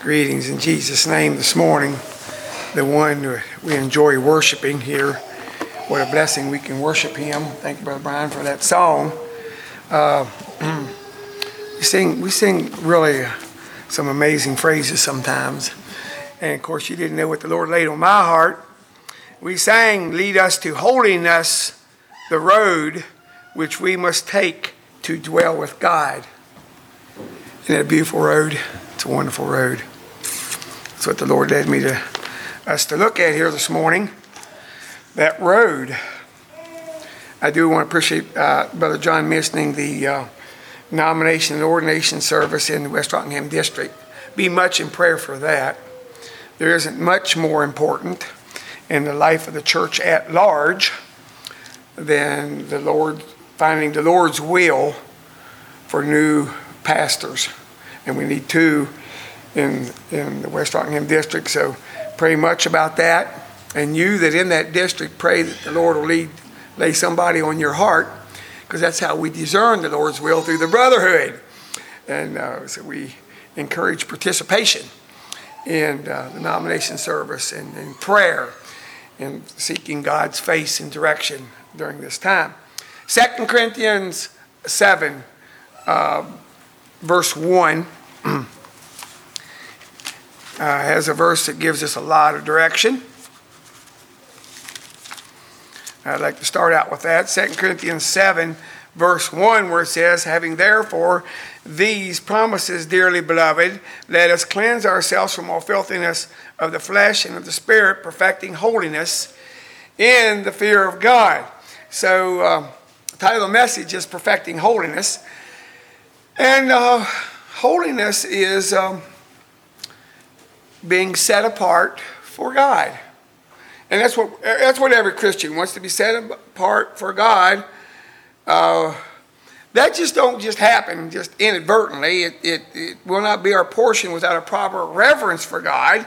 Greetings in Jesus' name this morning, the one we enjoy worshiping here. What a blessing we can worship Him. Thank you, Brother Brian, for that song. Uh, we sing, we sing really some amazing phrases sometimes, and of course, you didn't know what the Lord laid on my heart. We sang, "Lead us to holiness, the road which we must take to dwell with God." Isn't that a beautiful road? It's a wonderful road. That's what the Lord led me to us to look at here this morning. That road. I do want to appreciate uh, Brother John mentioning the uh, nomination and ordination service in the West Rockingham District. Be much in prayer for that. There isn't much more important in the life of the church at large than the Lord finding the Lord's will for new pastors. And we need two in, in the West Rockingham district. So pray much about that. And you that in that district, pray that the Lord will lead, lay somebody on your heart, because that's how we discern the Lord's will through the brotherhood. And uh, so we encourage participation in uh, the nomination service and in prayer and seeking God's face and direction during this time. Second Corinthians 7, uh, verse 1. Uh, has a verse that gives us a lot of direction. I'd like to start out with that. 2 Corinthians 7, verse 1, where it says, Having therefore these promises, dearly beloved, let us cleanse ourselves from all filthiness of the flesh and of the spirit, perfecting holiness in the fear of God. So, uh, title of the message is Perfecting Holiness. And uh, holiness is. Um, being set apart for God. And that's what, that's what every Christian wants to be set apart for God. Uh, that just don't just happen just inadvertently. It, it, it will not be our portion without a proper reverence for God.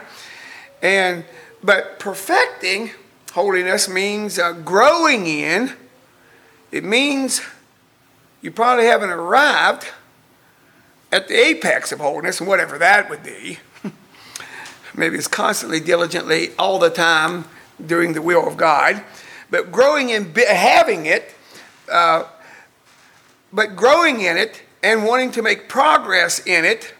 And but perfecting holiness means uh, growing in. It means you probably haven't arrived at the apex of holiness, and whatever that would be maybe it's constantly, diligently, all the time doing the will of God, but growing in having it, uh, but growing in it and wanting to make progress in it.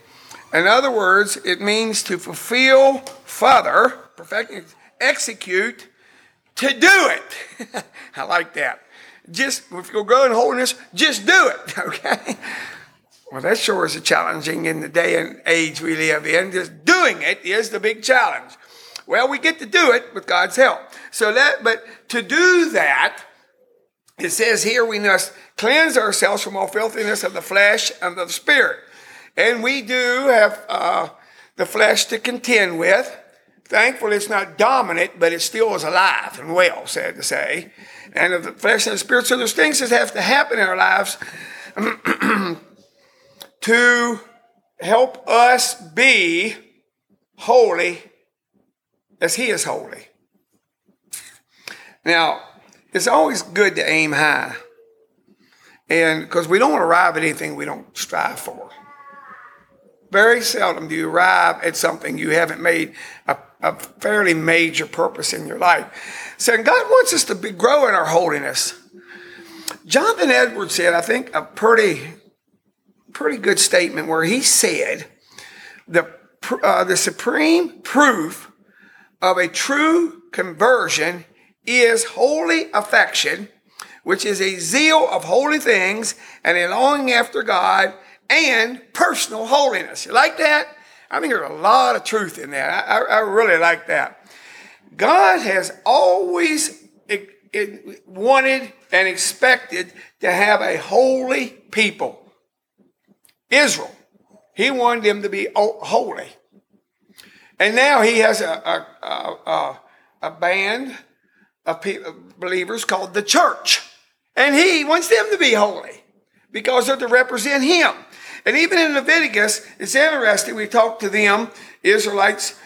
In other words, it means to fulfill further, perfect, execute, to do it. I like that. Just if you're growing holiness, just do it. Okay. Well, that sure is a challenging in the day and age we live in. Just doing it is the big challenge. Well, we get to do it with God's help. So that, but to do that, it says here we must cleanse ourselves from all filthiness of the flesh and of the spirit. And we do have uh, the flesh to contend with. Thankfully, it's not dominant, but it still is alive and well, sad to say. And of the flesh and the spirit. So there's things that have to happen in our lives to help us be holy as He is holy. Now, it's always good to aim high. And because we don't arrive at anything we don't strive for. Very seldom do you arrive at something you haven't made a, a fairly major purpose in your life. So God wants us to be, grow in our holiness. Jonathan Edwards said, I think, a pretty pretty good statement where he said the, uh, the supreme proof of a true conversion is holy affection, which is a zeal of holy things and a longing after God and personal holiness. You like that? I think there's a lot of truth in that. I, I really like that. God has always wanted and expected to have a holy people. Israel. He wanted them to be holy. And now he has a, a, a, a band of believers called the church. And he wants them to be holy because they're to represent him. And even in Leviticus, it's interesting. We talked to them, Israelites,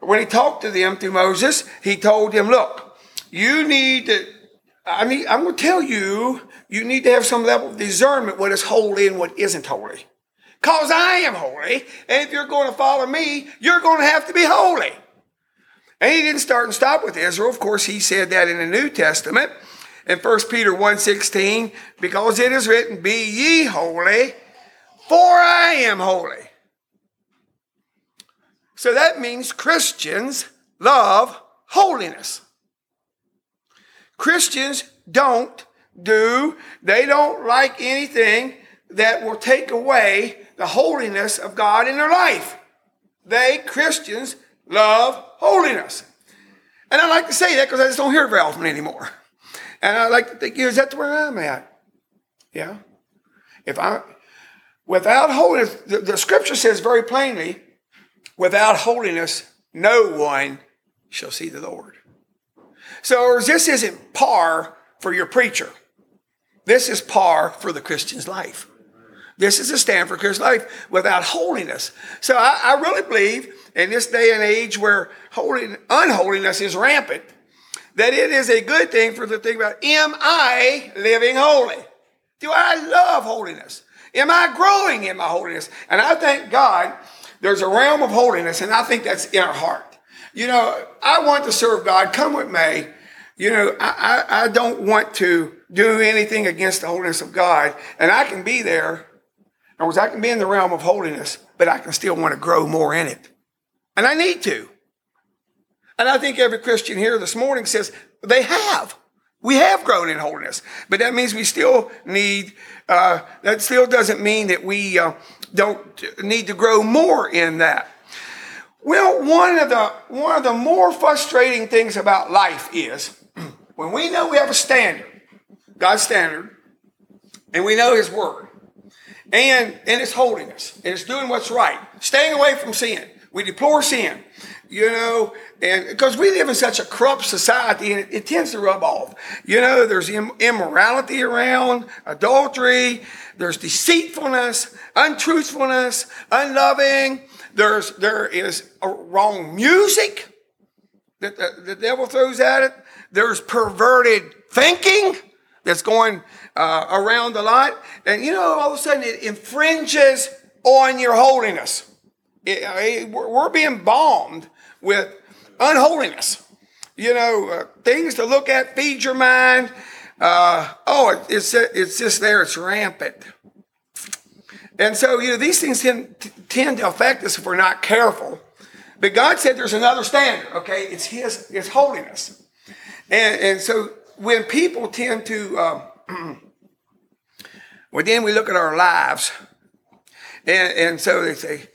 when he talked to them through Moses, he told them, look, you need to, I need, I'm going to tell you, you need to have some level of discernment what is holy and what isn't holy. Because I am holy. And if you're going to follow me, you're going to have to be holy. And he didn't start and stop with Israel. Of course, he said that in the New Testament in 1 Peter 1.16, because it is written, Be ye holy, for I am holy. So that means Christians love holiness. Christians don't do, they don't like anything that will take away the holiness of God in their life. They, Christians, love holiness. And I like to say that because I just don't hear it very often anymore. And I like to think, is that where I'm at? Yeah. If I, without holiness, the, the scripture says very plainly, without holiness, no one shall see the Lord. So this isn't par for your preacher. This is par for the Christian's life. This is a stand for Christian life without holiness. So I, I really believe in this day and age where holy, unholiness is rampant, that it is a good thing for the thing about, am I living holy? Do I love holiness? Am I growing in my holiness? And I thank God there's a realm of holiness, and I think that's in our heart. You know, I want to serve God, come with me. You know, I, I, I don't want to do anything against the holiness of God, and I can be there. Other words, I can be in the realm of holiness, but I can still want to grow more in it. And I need to. And I think every Christian here this morning says they have. We have grown in holiness, but that means we still need, uh, that still doesn't mean that we uh, don't need to grow more in that. Well, one of the, one of the more frustrating things about life is when we know we have a standard, God's standard, and we know His Word, and, and it's holding us and it's doing what's right, staying away from sin. We deplore sin you know, and because we live in such a corrupt society and it, it tends to rub off. You know, there's Im- immorality around, adultery, there's deceitfulness, untruthfulness, unloving. There's there is wrong music that the, the, devil throws at it. There's perverted thinking that's going uh, around a lot, and you know, all of a sudden it infringes on your holiness. It, it, we're being bombed with unholiness. You know, uh, things to look at, feed your mind. Uh, oh, it, it's, it's just there, it's rampant. And so, you know, these things tend, tend to affect us if we're not careful. But God said there's another standard, okay? It's His, His holiness. And, and so when people tend to, um, well, then we look at our lives. And, and so they say,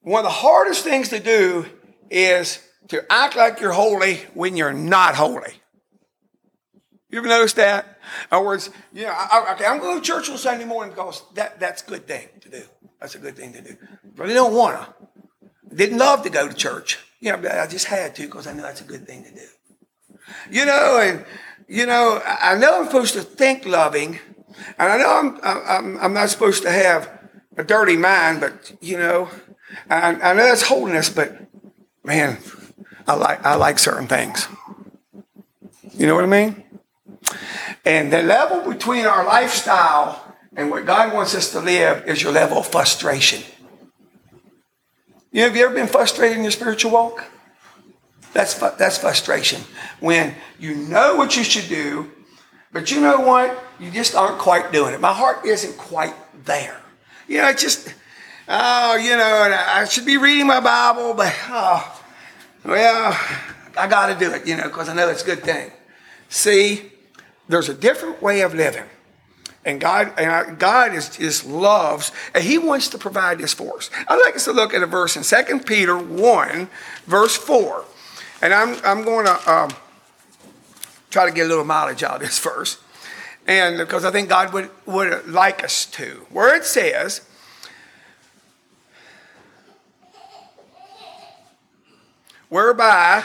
one of the hardest things to do is to act like you're holy when you're not holy. You ever noticed that? In other words, you know, I, okay, I'm going to church on Sunday morning because that, that's a good thing to do. That's a good thing to do. But I don't want to. Didn't love to go to church. You know, I just had to because I know that's a good thing to do. You know, and, you know, I know I'm supposed to think loving, and I know I'm, I'm, I'm not supposed to have a dirty mind, but, you know, I, I know that's holiness, but man, I like, I like certain things. You know what I mean? And the level between our lifestyle and what God wants us to live is your level of frustration. You know, have you ever been frustrated in your spiritual walk? That's, that's frustration. When you know what you should do, but you know what? You just aren't quite doing it. My heart isn't quite there. You know, it's just, oh, you know, I should be reading my Bible, but, oh, well, I got to do it, you know, because I know it's a good thing. See, there's a different way of living. And God, and God is just loves, and He wants to provide this for us. I'd like us to look at a verse in 2 Peter 1, verse 4. And I'm, I'm going to um, try to get a little mileage out of this verse. And because I think God would, would like us to. Where it says, whereby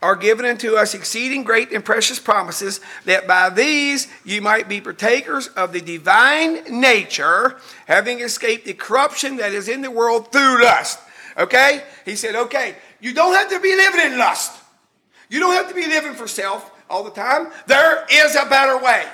are given unto us exceeding great and precious promises, that by these you might be partakers of the divine nature, having escaped the corruption that is in the world through lust. Okay? He said, okay, you don't have to be living in lust. You don't have to be living for self all the time. There is a better way.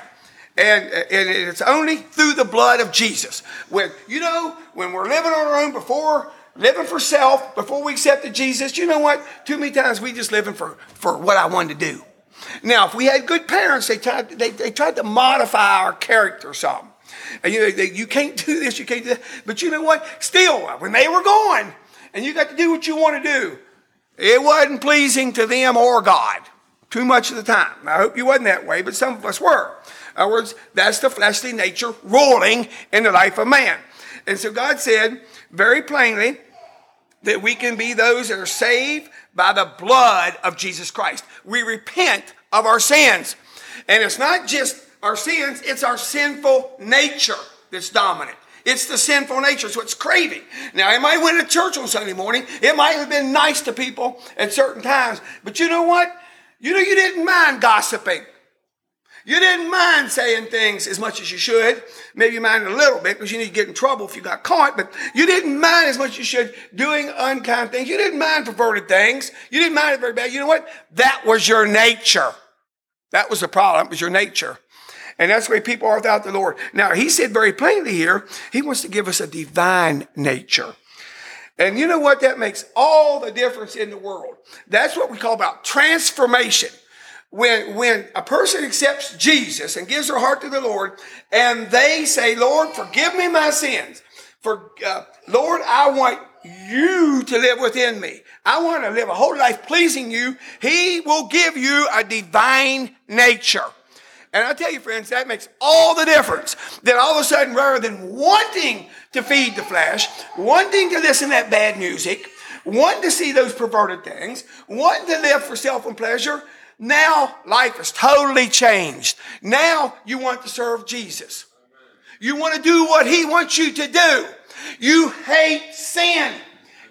And, and it's only through the blood of Jesus. When, you know, when we're living on our own before, living for self, before we accepted Jesus, you know what? Too many times we just living for, for what I wanted to do. Now, if we had good parents, they tried, they, they tried to modify our character some. And you know, they, you can't do this, you can't do that. But you know what? Still, when they were gone, and you got to do what you want to do, it wasn't pleasing to them or God too much of the time. I hope you wasn't that way, but some of us were. In other words, that's the fleshly nature ruling in the life of man. And so God said very plainly that we can be those that are saved by the blood of Jesus Christ. We repent of our sins. And it's not just our sins, it's our sinful nature that's dominant. It's the sinful nature. So it's craving. Now, it might went to church on Sunday morning. It might have been nice to people at certain times. But you know what? You know, you didn't mind gossiping. You didn't mind saying things as much as you should. Maybe you minded a little bit because you need to get in trouble if you got caught, but you didn't mind as much as you should doing unkind things. You didn't mind perverted things. You didn't mind it very bad. You know what? That was your nature. That was the problem. It was your nature. And that's the way people are without the Lord. Now, he said very plainly here, he wants to give us a divine nature. And you know what? That makes all the difference in the world. That's what we call about transformation when, when a person accepts Jesus and gives their heart to the Lord and they say, Lord, forgive me my sins. For, uh, Lord, I want you to live within me. I want to live a whole life pleasing you. He will give you a divine nature. And I tell you, friends, that makes all the difference. That all of a sudden, rather than wanting to feed the flesh, wanting to listen to that bad music, wanting to see those perverted things, wanting to live for self and pleasure, now life is totally changed. Now you want to serve Jesus. You want to do what he wants you to do. You hate sin.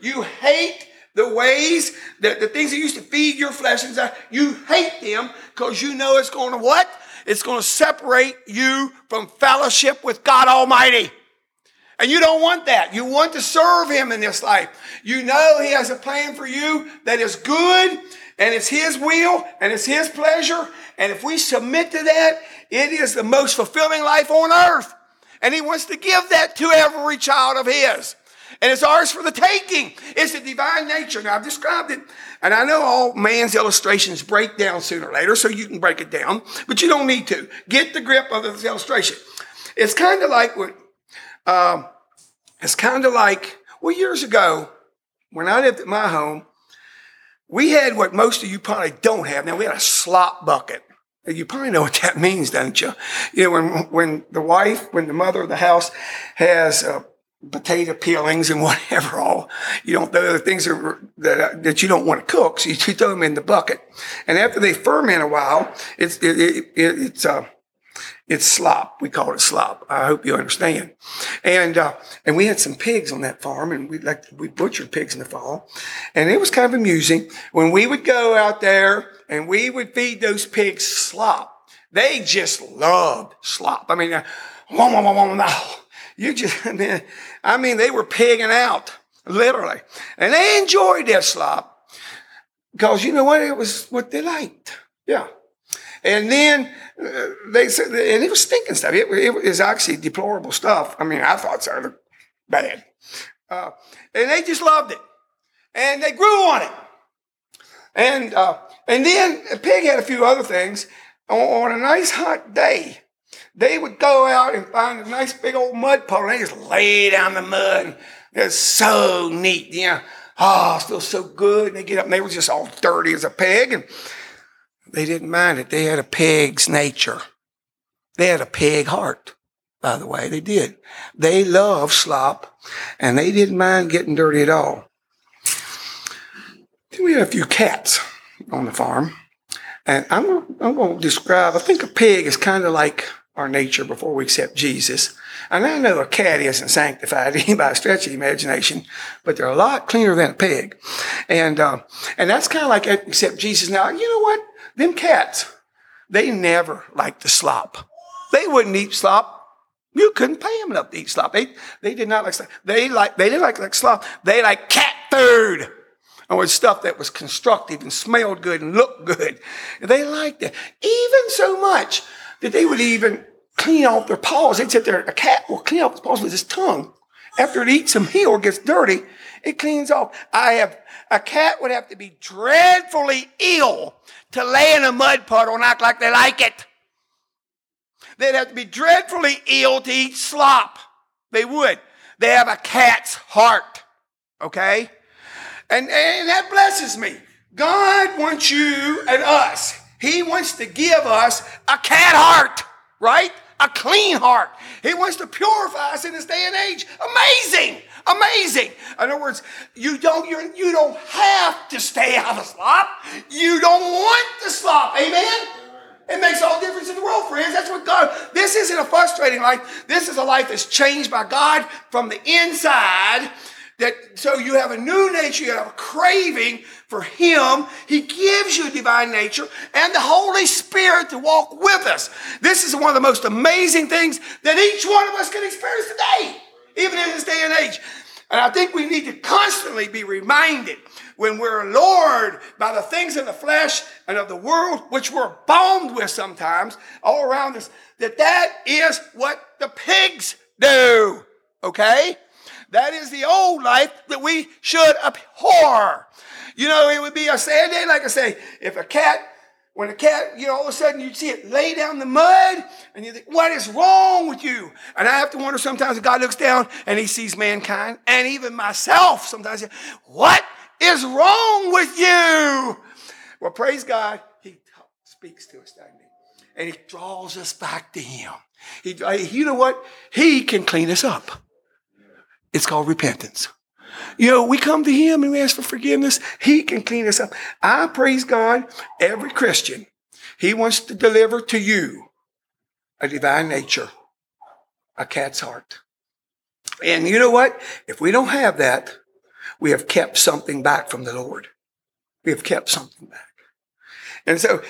You hate the ways that the things that used to feed your flesh and you hate them because you know it's going to what? It's going to separate you from fellowship with God Almighty. And you don't want that. You want to serve Him in this life. You know He has a plan for you that is good and it's His will and it's His pleasure. And if we submit to that, it is the most fulfilling life on earth. And He wants to give that to every child of His. And it's ours for the taking. It's the divine nature. Now, I've described it, and I know all man's illustrations break down sooner or later, so you can break it down, but you don't need to. Get the grip of this illustration. It's kind of like what, um, it's kind of like, well, years ago, when I lived at my home, we had what most of you probably don't have. Now we had a slop bucket. You probably know what that means, don't you? You know, when, when the wife, when the mother of the house has uh, potato peelings and whatever, all, you don't, the other things are, that, that you don't want to cook, so you throw them in the bucket. And after they ferment a while, it's, it, it, it, it's, uh, it's slop. We call it slop. I hope you understand. And uh, and we had some pigs on that farm, and we like we butchered pigs in the fall, and it was kind of amusing when we would go out there and we would feed those pigs slop. They just loved slop. I mean, uh, you just I mean they were pigging out literally, and they enjoyed that slop because you know what it was what they liked. Yeah. And then uh, they said, and it was stinking stuff. It, it was actually deplorable stuff. I mean, I thought sounded bad. Uh, and they just loved it. And they grew on it. And, uh, and then pig had a few other things. On, on, a nice hot day, they would go out and find a nice big old mud puddle and they just lay down in the mud. It's so neat, you know. Oh, it feels so good. And they get up and they were just all dirty as a pig. And they didn't mind it. They had a pig's nature. They had a pig heart, by the way. They did. They loved slop and they didn't mind getting dirty at all. Then we had a few cats on the farm. And I'm, I'm going to describe, I think a pig is kind of like our nature before we accept Jesus. And I know a cat isn't sanctified by a stretch of the imagination, but they're a lot cleaner than a pig. And, uh, and that's kind of like accept Jesus. Now, you know what? Them cats, they never liked the slop. They wouldn't eat slop. You couldn't pay them enough to eat slop. They, they did not like slop. They like, they didn't like, like slop. They like cat food. Or stuff that was constructive and smelled good and looked good. They liked it. Even so much that they would even clean off their paws. They'd sit there, a cat will clean off its paws with his tongue. After it eats some heel or gets dirty, it cleans off. I have, a cat would have to be dreadfully ill to lay in a mud puddle and act like they like it. They'd have to be dreadfully ill to eat slop. They would. They have a cat's heart. Okay? And, and that blesses me. God wants you and us. He wants to give us a cat heart, right? A clean heart. He wants to purify us in this day and age. Amazing. Amazing. In other words, you don't, you're, you don't have to stay out of slop. You don't want the slop. Amen? It makes all difference in the world, friends. That's what God, this isn't a frustrating life. This is a life that's changed by God from the inside. That so you have a new nature, you have a craving for Him. He gives you a divine nature and the Holy Spirit to walk with us. This is one of the most amazing things that each one of us can experience today, even in this day and age. And I think we need to constantly be reminded when we're lured by the things of the flesh and of the world, which we're bombed with sometimes all around us, that that is what the pigs do. Okay? That is the old life that we should abhor. You know, it would be a sad day, like I say, if a cat, when a cat, you know, all of a sudden you see it lay down the mud and you think, what is wrong with you? And I have to wonder sometimes if God looks down and he sees mankind and even myself sometimes, what is wrong with you? Well, praise God, he speaks to us, doesn't he? And he draws us back to him. He, you know what? He can clean us up. It's called repentance. You know, we come to Him and we ask for forgiveness. He can clean us up. I praise God, every Christian, He wants to deliver to you a divine nature, a cat's heart. And you know what? If we don't have that, we have kept something back from the Lord. We have kept something back. And so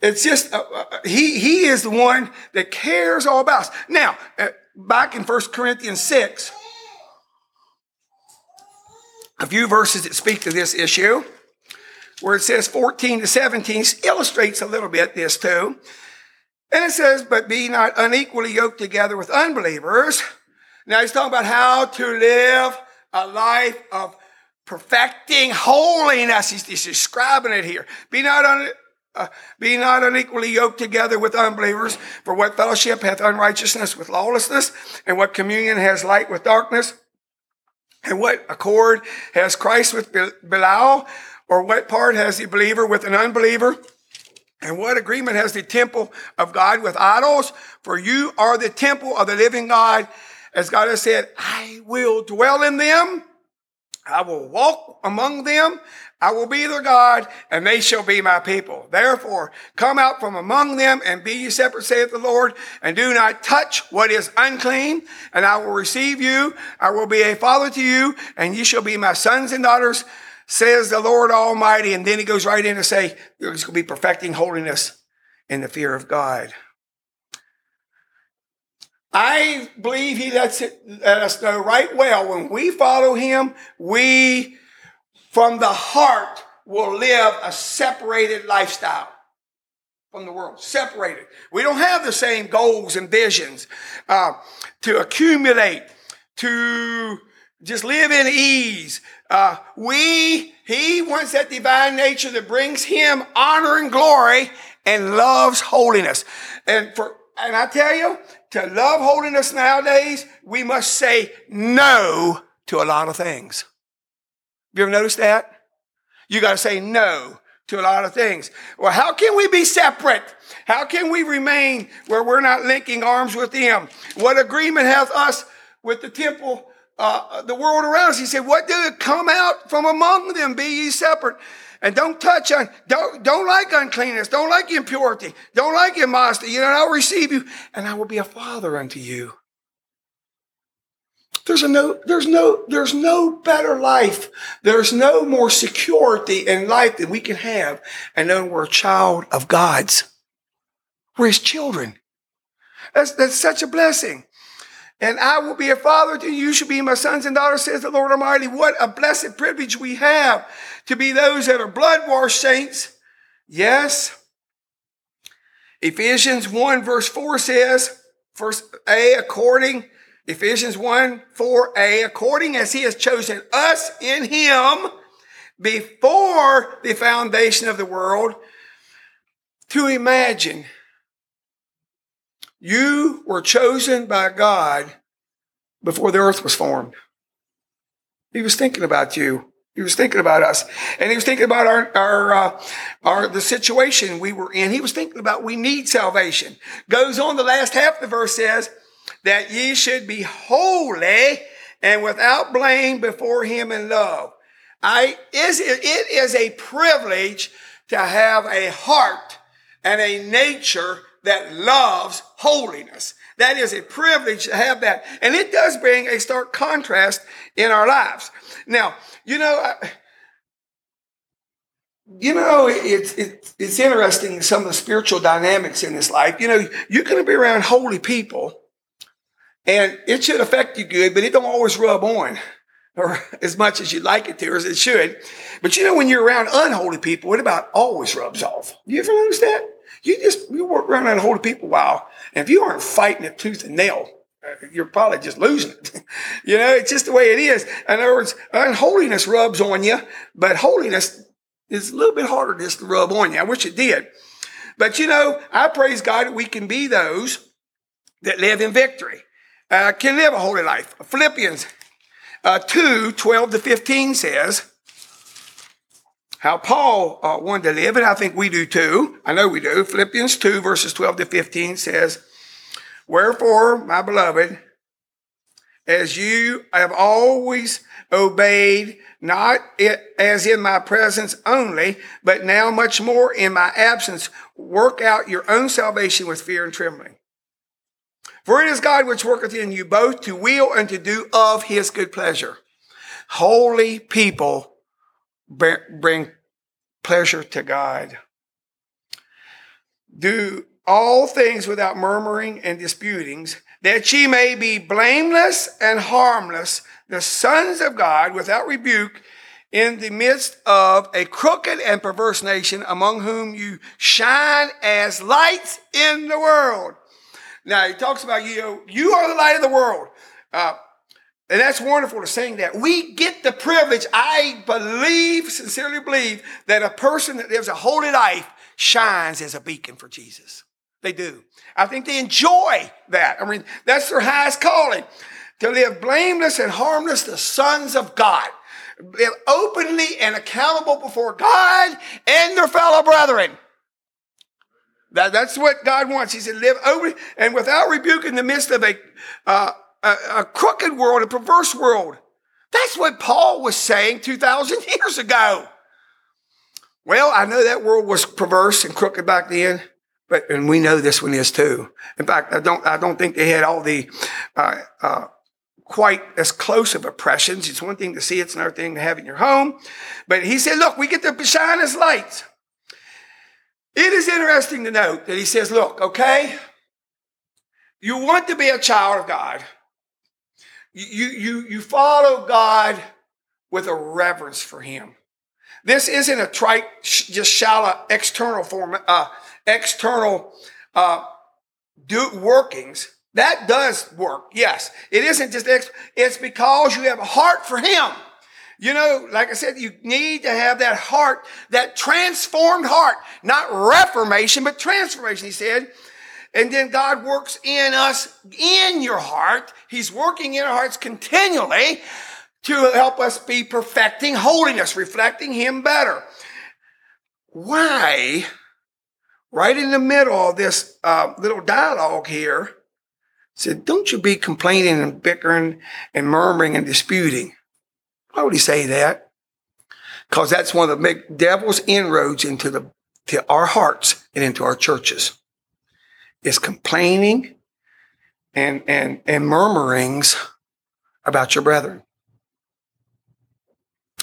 it's just, uh, uh, he, he is the one that cares all about us. Now, uh, back in 1 Corinthians 6, a few verses that speak to this issue, where it says 14 to 17 illustrates a little bit this too. And it says, but be not unequally yoked together with unbelievers. Now he's talking about how to live a life of perfecting holiness. He's, he's describing it here. Be not un, uh, be not unequally yoked together with unbelievers. For what fellowship hath unrighteousness with lawlessness, and what communion has light with darkness? And what accord has Christ with Belial? Or what part has the believer with an unbeliever? And what agreement has the temple of God with idols? For you are the temple of the living God. As God has said, I will dwell in them. I will walk among them. I will be their God, and they shall be my people. Therefore, come out from among them and be ye separate, saith the Lord, and do not touch what is unclean, and I will receive you. I will be a father to you, and ye shall be my sons and daughters, says the Lord Almighty. And then he goes right in to say, he's going to be perfecting holiness in the fear of God. I believe he lets, it, let us know right well when we follow him, we from the heart will live a separated lifestyle from the world, separated. We don't have the same goals and visions uh, to accumulate, to just live in ease. Uh, we, he wants that divine nature that brings him honor and glory and loves holiness. And for, and I tell you, to love holiness nowadays, we must say no to a lot of things. You ever noticed that? You got to say no to a lot of things. Well, how can we be separate? How can we remain where we're not linking arms with Him? What agreement hath us with the temple, uh, the world around us? He said, "What do come out from among them? Be ye separate." And don't touch on, don't, don't like uncleanness, don't like impurity, don't like immodesty. You know, I'll receive you and I will be a father unto you. There's a no, there's no, there's no better life. There's no more security in life that we can have and knowing we're a child of God's. We're his children. That's, that's such a blessing. And I will be a father to you. You shall be my sons and daughters, says the Lord Almighty. What a blessed privilege we have to be those that are blood washed saints. Yes. Ephesians 1 verse 4 says, First A, according, Ephesians 1, 4a, according as he has chosen us in him before the foundation of the world to imagine you were chosen by God before the earth was formed. He was thinking about you. He was thinking about us, and he was thinking about our our uh, our the situation we were in. He was thinking about we need salvation. Goes on the last half of the verse says that ye should be holy and without blame before Him in love. I is it is a privilege to have a heart and a nature that loves holiness. That is a privilege to have that. And it does bring a stark contrast in our lives. Now, you know, I, you know, it's, it's, it's interesting some of the spiritual dynamics in this life. You know, you're going to be around holy people and it should affect you good, but it don't always rub on or as much as you'd like it to, or as it should. But you know, when you're around unholy people, it about always rubs off. You ever notice that? You just, you work around unholy people a while, and if you aren't fighting it tooth and nail, you're probably just losing it. you know, it's just the way it is. In other words, unholiness rubs on you, but holiness is a little bit harder just to rub on you. I wish it did. But you know, I praise God that we can be those that live in victory, uh, can live a holy life. Philippians uh, 2 12 to 15 says, how Paul uh, wanted to live, and I think we do too. I know we do. Philippians 2, verses 12 to 15 says, Wherefore, my beloved, as you have always obeyed, not as in my presence only, but now much more in my absence, work out your own salvation with fear and trembling. For it is God which worketh in you both to will and to do of his good pleasure. Holy people bring pleasure to God. Do all things without murmuring and disputings, that ye may be blameless and harmless, the sons of God without rebuke, in the midst of a crooked and perverse nation, among whom you shine as lights in the world. Now he talks about you. You are the light of the world. Uh, and that's wonderful to sing that. We get the privilege. I believe, sincerely believe, that a person that lives a holy life shines as a beacon for Jesus. They do. I think they enjoy that. I mean, that's their highest calling. To live blameless and harmless, the sons of God. Live openly and accountable before God and their fellow brethren. That, that's what God wants. He said, live open and without rebuke in the midst of a, uh, a, a crooked world, a perverse world. That's what Paul was saying 2,000 years ago. Well, I know that world was perverse and crooked back then, but and we know this one is too. In fact, I don't I don't think they had all the uh, uh, quite as close of oppressions. It's one thing to see; it's another thing to have in your home. But he said, "Look, we get to shine as lights." It is interesting to note that he says, "Look, okay, you want to be a child of God." You, you, you follow God with a reverence for Him. This isn't a trite, just shallow external form, uh, external uh, do workings. That does work, yes. It isn't just ex- it's because you have a heart for Him. You know, like I said, you need to have that heart, that transformed heart, not reformation, but transformation. He said, and then God works in us, in your heart. He's working in our hearts continually to help us be perfecting holiness, reflecting Him better. Why, right in the middle of this uh, little dialogue here, said, Don't you be complaining and bickering and murmuring and disputing. Why would he say that? Because that's one of the devil's inroads into the to our hearts and into our churches is complaining and, and, and murmurings about your brethren.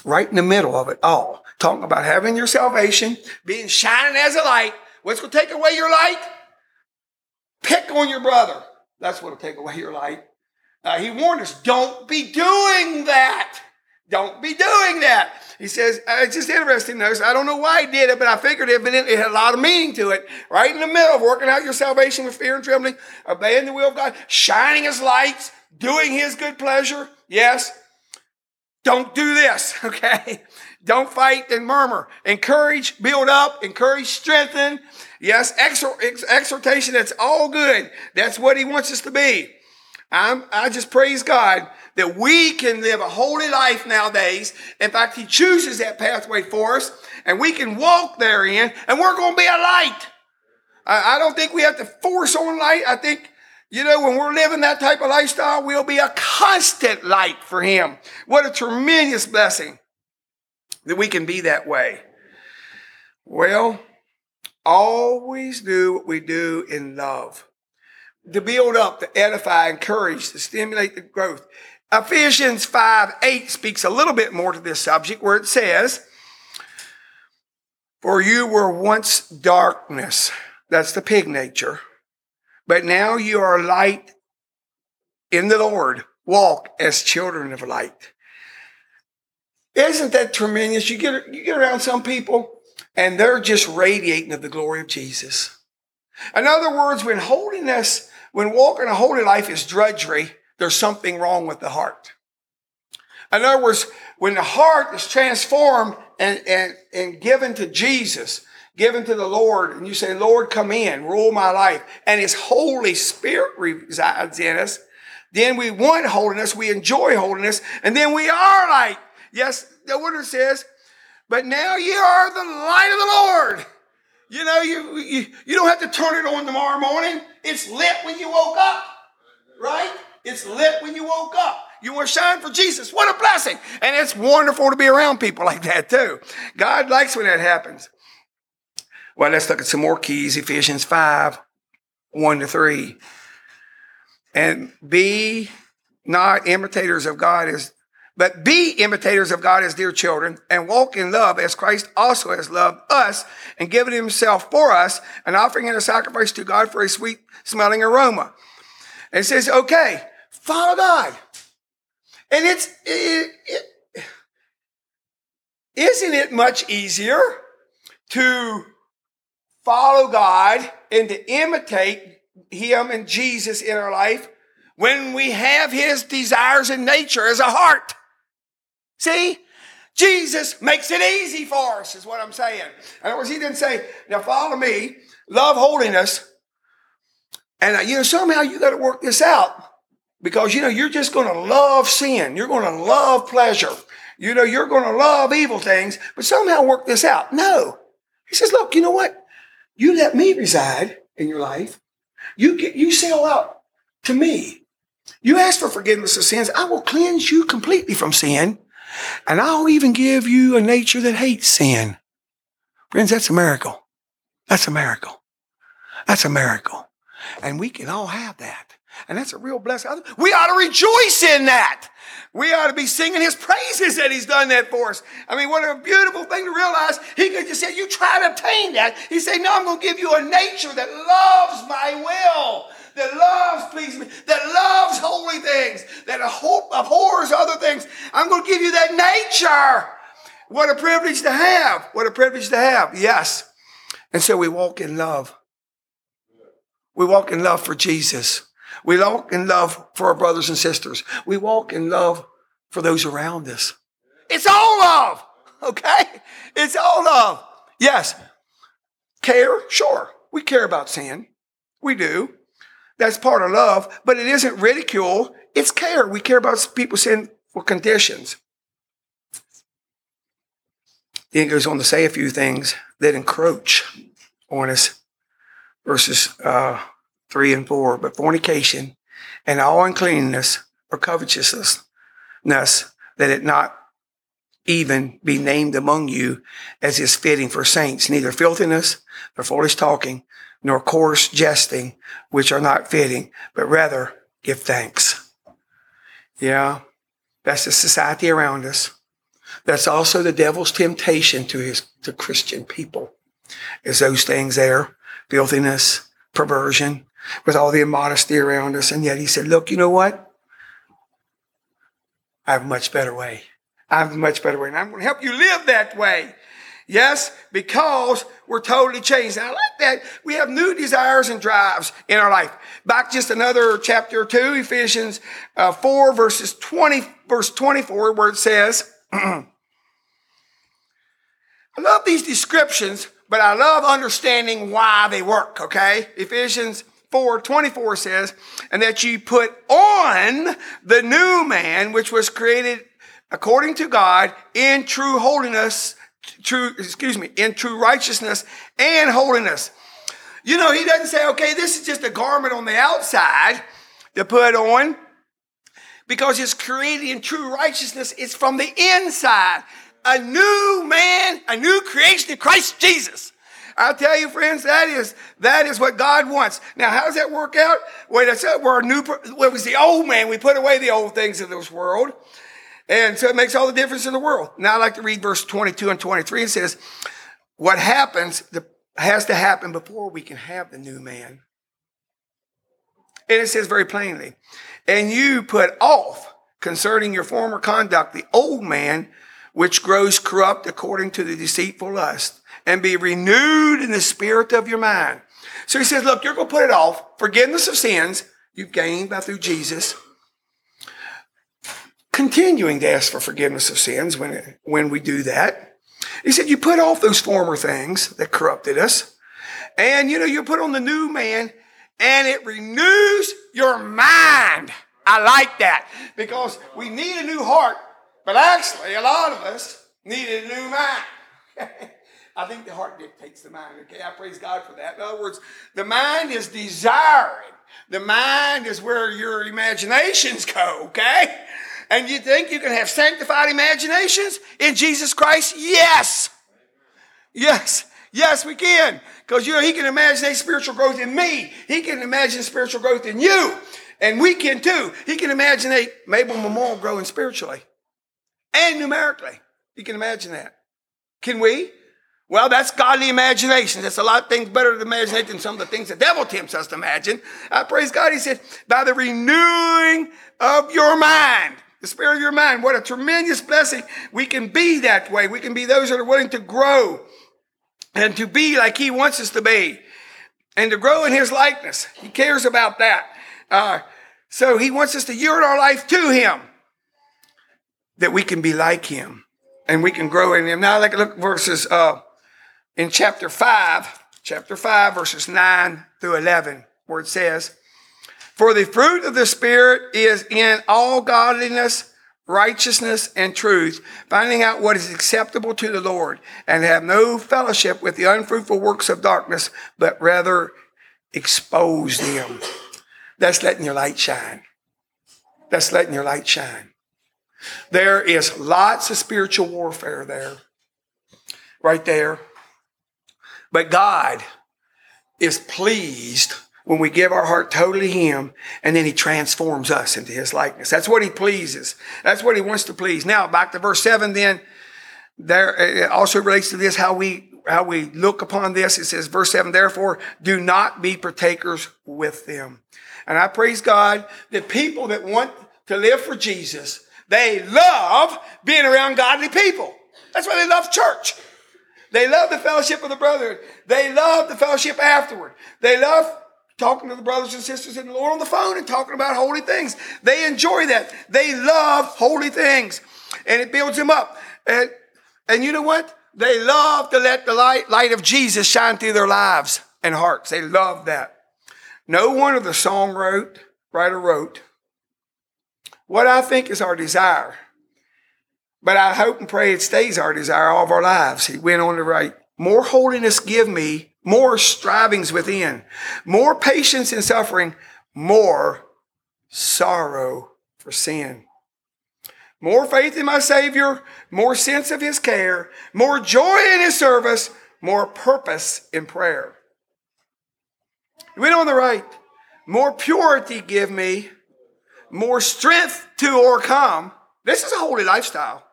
Right in the middle of it all. Talking about having your salvation, being shining as a light. What's going to take away your light? Pick on your brother. That's what will take away your light. Uh, he warned us, don't be doing that. Don't be doing that. He says, uh, it's just interesting, notice, I don't know why he did it, but I figured it, but it had a lot of meaning to it. Right in the middle of working out your salvation with fear and trembling, obeying the will of God, shining his lights, doing his good pleasure. Yes. Don't do this, okay? Don't fight and murmur. Encourage, build up, encourage, strengthen. Yes, exhortation, that's all good. That's what he wants us to be. I'm, I just praise God that we can live a holy life nowadays. In fact, he chooses that pathway for us and we can walk therein and we're going to be a light. I, I don't think we have to force on light. I think you know, when we're living that type of lifestyle, we'll be a constant light for Him. What a tremendous blessing that we can be that way. Well, always do what we do in love to build up, to edify, encourage, to stimulate the growth. Ephesians 5 8 speaks a little bit more to this subject where it says, For you were once darkness. That's the pig nature but now you are light in the Lord. Walk as children of light. Isn't that tremendous? You get, you get around some people and they're just radiating of the glory of Jesus. In other words, when holiness, when walking a holy life is drudgery, there's something wrong with the heart. In other words, when the heart is transformed and, and, and given to Jesus, given to the Lord, and you say, Lord, come in, rule my life, and His Holy Spirit resides in us, then we want holiness, we enjoy holiness, and then we are light. Yes, the word says, but now you are the light of the Lord. You know, you, you, you don't have to turn it on tomorrow morning. It's lit when you woke up, right? It's lit when you woke up. You want to shine for Jesus. What a blessing. And it's wonderful to be around people like that too. God likes when that happens. Well, let's look at some more keys. Ephesians 5, 1 to 3. And be not imitators of God as but be imitators of God as dear children and walk in love as Christ also has loved us and given himself for us, an offering and a sacrifice to God for a sweet smelling aroma. And it says, okay, follow God. And it's, it, it, isn't it much easier to follow God and to imitate Him and Jesus in our life when we have His desires and nature as a heart. See? Jesus makes it easy for us, is what I'm saying. In other words, He didn't say, now follow me, love holiness, and uh, you know, somehow you got to work this out because you know, you're just going to love sin. You're going to love pleasure. You know, you're going to love evil things, but somehow work this out. No. He says, look, you know what? You let me reside in your life. You get, you sell out to me. You ask for forgiveness of sins. I will cleanse you completely from sin. And I'll even give you a nature that hates sin. Friends, that's a miracle. That's a miracle. That's a miracle. And we can all have that. And that's a real blessing. We ought to rejoice in that. We ought to be singing his praises that he's done that for us. I mean, what a beautiful thing to realize. He could just say, You try to obtain that. He said, No, I'm going to give you a nature that loves my will, that loves pleasing me, that loves holy things, that abhors other things. I'm going to give you that nature. What a privilege to have. What a privilege to have. Yes. And so we walk in love. We walk in love for Jesus. We walk in love for our brothers and sisters. We walk in love for those around us. It's all love, okay? It's all love. Yes. Care, sure. We care about sin. We do. That's part of love, but it isn't ridicule. It's care. We care about people's sinful conditions. Then goes on to say a few things that encroach on us. Verses uh, 3 and 4. But fornication and all uncleanness or covetousness, that it not even be named among you as is fitting for saints, neither filthiness, nor foolish talking, nor coarse jesting, which are not fitting, but rather give thanks. Yeah, that's the society around us. That's also the devil's temptation to his to Christian people. Is those things there, filthiness, perversion, with all the immodesty around us. And yet he said, Look, you know what? I have a much better way. I have a much better way. And I'm going to help you live that way. Yes, because we're totally changed. And I like that. We have new desires and drives in our life. Back just another chapter two, Ephesians uh, 4 verses 20, verse 24, where it says, I love these descriptions, but I love understanding why they work, okay? Ephesians 4 24 says, and that you put on the new man, which was created according to God in true holiness, true, excuse me, in true righteousness and holiness. You know, he doesn't say, okay, this is just a garment on the outside to put on because it's created in true righteousness. It's from the inside. A new man, a new creation in Christ Jesus. I'll tell you, friends, that is that is what God wants. Now, how does that work out? Wait, I said we're a new. What was the old man? We put away the old things of this world, and so it makes all the difference in the world. Now, I like to read verse twenty-two and twenty-three. It says, "What happens has to happen before we can have the new man." And it says very plainly, "And you put off concerning your former conduct the old man." Which grows corrupt according to the deceitful lust and be renewed in the spirit of your mind. So he says, look, you're going to put it off. Forgiveness of sins you've gained by through Jesus. Continuing to ask for forgiveness of sins when, when we do that. He said, you put off those former things that corrupted us. And you know, you put on the new man and it renews your mind. I like that because we need a new heart, but actually a lot of us need a new mind. I think the heart dictates the mind. Okay, I praise God for that. In other words, the mind is desiring. The mind is where your imaginations go. Okay, and you think you can have sanctified imaginations in Jesus Christ? Yes, yes, yes, we can. Because you know He can imagine spiritual growth in me. He can imagine spiritual growth in you, and we can too. He can imagine Mabel Memorial growing spiritually and numerically. You can imagine that. Can we? Well, that's godly imagination. That's a lot of things better to imagine than some of the things the devil tempts us to imagine. I praise God. He said, by the renewing of your mind, the spirit of your mind. What a tremendous blessing. We can be that way. We can be those that are willing to grow and to be like he wants us to be and to grow in his likeness. He cares about that. Uh, so he wants us to yield our life to him that we can be like him and we can grow in him. Now, like look verses, uh, in chapter 5, chapter 5, verses 9 through 11, where it says, For the fruit of the Spirit is in all godliness, righteousness, and truth, finding out what is acceptable to the Lord, and have no fellowship with the unfruitful works of darkness, but rather expose them. That's letting your light shine. That's letting your light shine. There is lots of spiritual warfare there. Right there. But God is pleased when we give our heart totally to Him and then He transforms us into His likeness. That's what He pleases. That's what He wants to please. Now, back to verse 7 then. There, it also relates to this how we how we look upon this. It says, verse 7, therefore, do not be partakers with them. And I praise God that people that want to live for Jesus, they love being around godly people. That's why they love church. They love the fellowship of the brethren. They love the fellowship afterward. They love talking to the brothers and sisters in the Lord on the phone and talking about holy things. They enjoy that. They love holy things. And it builds them up. And, and you know what? They love to let the light, light of Jesus shine through their lives and hearts. They love that. No one of the song wrote, writer wrote, what I think is our desire but I hope and pray it stays our desire all of our lives. He went on to write, more holiness give me, more strivings within, more patience in suffering, more sorrow for sin. More faith in my Savior, more sense of His care, more joy in His service, more purpose in prayer. He went on the write. More purity give me, more strength to overcome. This is a holy lifestyle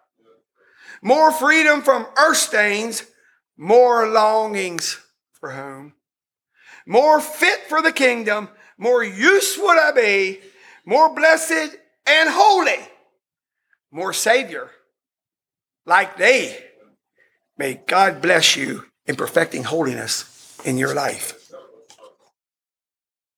more freedom from earth stains, more longings for home, more fit for the kingdom, more use would I be, more blessed and holy, more Savior like they. May God bless you in perfecting holiness in your life.